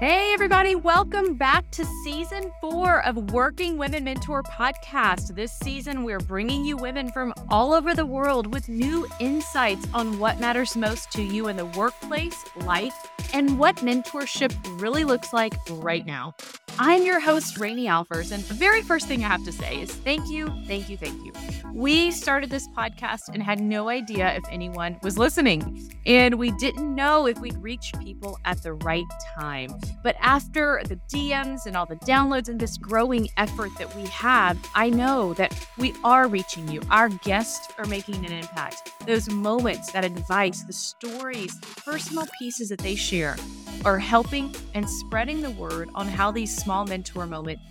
Hey, everybody, welcome back to season four of Working Women Mentor podcast. This season, we're bringing you women from all over the world with new insights on what matters most to you in the workplace, life, and what mentorship really looks like right now. I'm your host, Rainy Alfers, and the very first thing I have to say is thank you, thank you, thank you. We started this podcast and had no idea if anyone was listening, and we didn't know if we'd reach people at the right time. But after the DMs and all the downloads and this growing effort that we have, I know that we are reaching you. Our guests are making an impact. Those moments, that advice, the stories, personal pieces that they share are helping and spreading the word on how these small mentor moments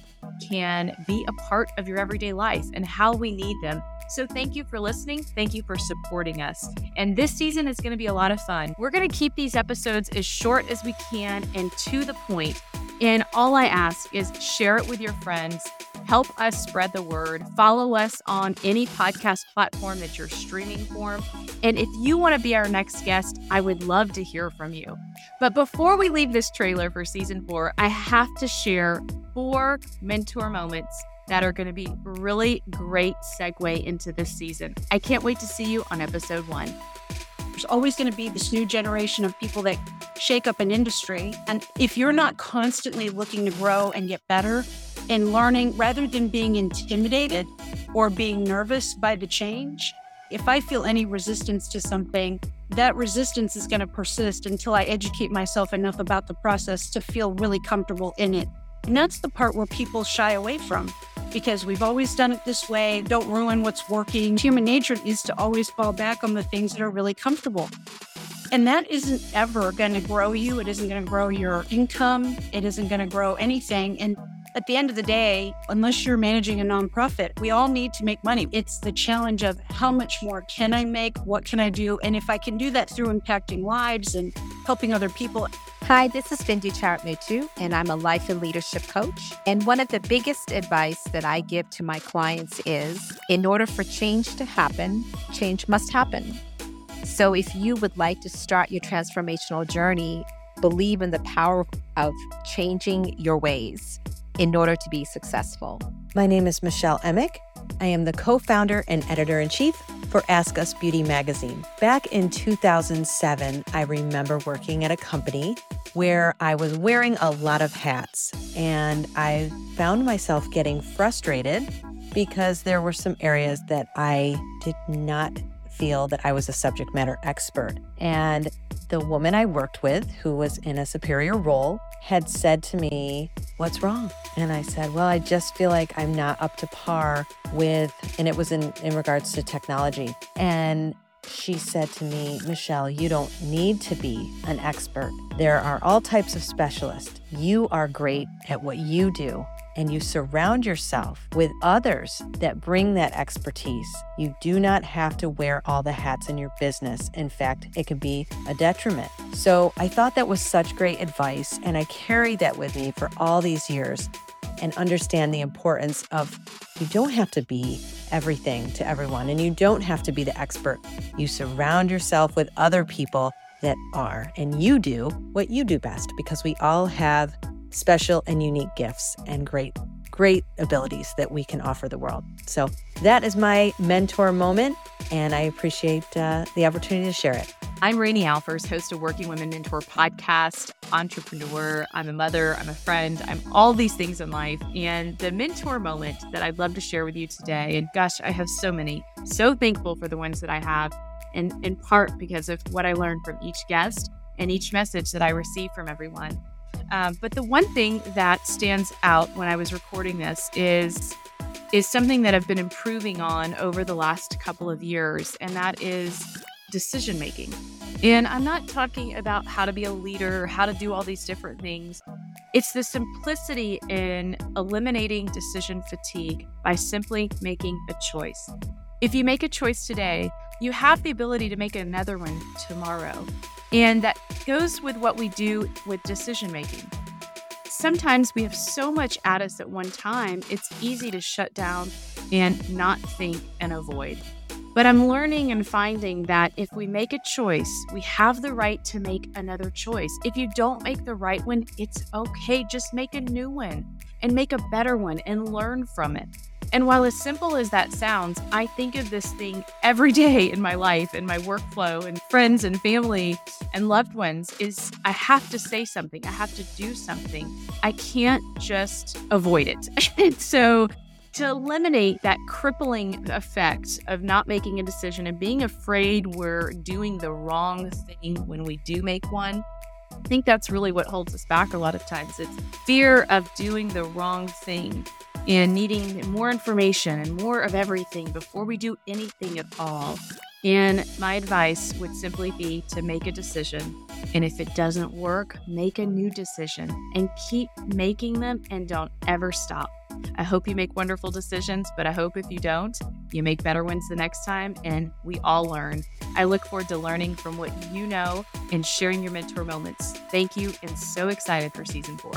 can be a part of your everyday life and how we need them. So, thank you for listening. Thank you for supporting us. And this season is going to be a lot of fun. We're going to keep these episodes as short as we can and to the point. And all I ask is share it with your friends help us spread the word. Follow us on any podcast platform that you're streaming from. And if you want to be our next guest, I would love to hear from you. But before we leave this trailer for season four, I have to share four mentor moments that are going to be really great segue into this season. I can't wait to see you on episode one. There's always going to be this new generation of people that shake up an industry. And if you're not constantly looking to grow and get better, in learning rather than being intimidated or being nervous by the change. If I feel any resistance to something, that resistance is going to persist until I educate myself enough about the process to feel really comfortable in it. And that's the part where people shy away from because we've always done it this way. Don't ruin what's working. Human nature is to always fall back on the things that are really comfortable. And that isn't ever going to grow you. It isn't going to grow your income. It isn't going to grow anything. And at the end of the day, unless you're managing a nonprofit, we all need to make money. It's the challenge of how much more can I make? What can I do? And if I can do that through impacting lives and helping other people. Hi, this is Bindi Charatmutu, and I'm a life and leadership coach. And one of the biggest advice that I give to my clients is in order for change to happen, change must happen. So if you would like to start your transformational journey, believe in the power of changing your ways in order to be successful. My name is Michelle Emick. I am the co founder and editor in chief for Ask Us Beauty magazine. Back in 2007, I remember working at a company where I was wearing a lot of hats, and I found myself getting frustrated because there were some areas that I did not feel that I was a subject matter expert. And the woman I worked with, who was in a superior role, had said to me, What's wrong? And I said, Well, I just feel like I'm not up to par with, and it was in, in regards to technology. And she said to me, Michelle, you don't need to be an expert. There are all types of specialists. You are great at what you do and you surround yourself with others that bring that expertise, you do not have to wear all the hats in your business. In fact, it could be a detriment. So I thought that was such great advice, and I carried that with me for all these years and understand the importance of you don't have to be everything to everyone and you don't have to be the expert. You surround yourself with other people that are, and you do what you do best because we all have special and unique gifts and great, great abilities that we can offer the world. So that is my mentor moment, and I appreciate uh, the opportunity to share it. I'm Rainy Alfers, host of Working Women Mentor podcast, entrepreneur. I'm a mother, I'm a friend, I'm all these things in life. And the mentor moment that I'd love to share with you today, and gosh, I have so many, so thankful for the ones that I have, and in part because of what I learned from each guest and each message that I receive from everyone. Um, but the one thing that stands out when I was recording this is is something that I've been improving on over the last couple of years, and that is decision making. And I'm not talking about how to be a leader, how to do all these different things. It's the simplicity in eliminating decision fatigue by simply making a choice. If you make a choice today, you have the ability to make another one tomorrow. And that goes with what we do with decision making. Sometimes we have so much at us at one time, it's easy to shut down and not think and avoid. But I'm learning and finding that if we make a choice, we have the right to make another choice. If you don't make the right one, it's okay. Just make a new one and make a better one and learn from it. And while as simple as that sounds, I think of this thing every day in my life, in my workflow, and friends and family and loved ones is I have to say something. I have to do something. I can't just avoid it. so to eliminate that crippling effect of not making a decision and being afraid we're doing the wrong thing when we do make one. I think that's really what holds us back a lot of times. It's fear of doing the wrong thing and needing more information and more of everything before we do anything at all. And my advice would simply be to make a decision. And if it doesn't work, make a new decision and keep making them and don't ever stop. I hope you make wonderful decisions, but I hope if you don't, you make better ones the next time and we all learn. I look forward to learning from what you know and sharing your mentor moments. Thank you and so excited for season four.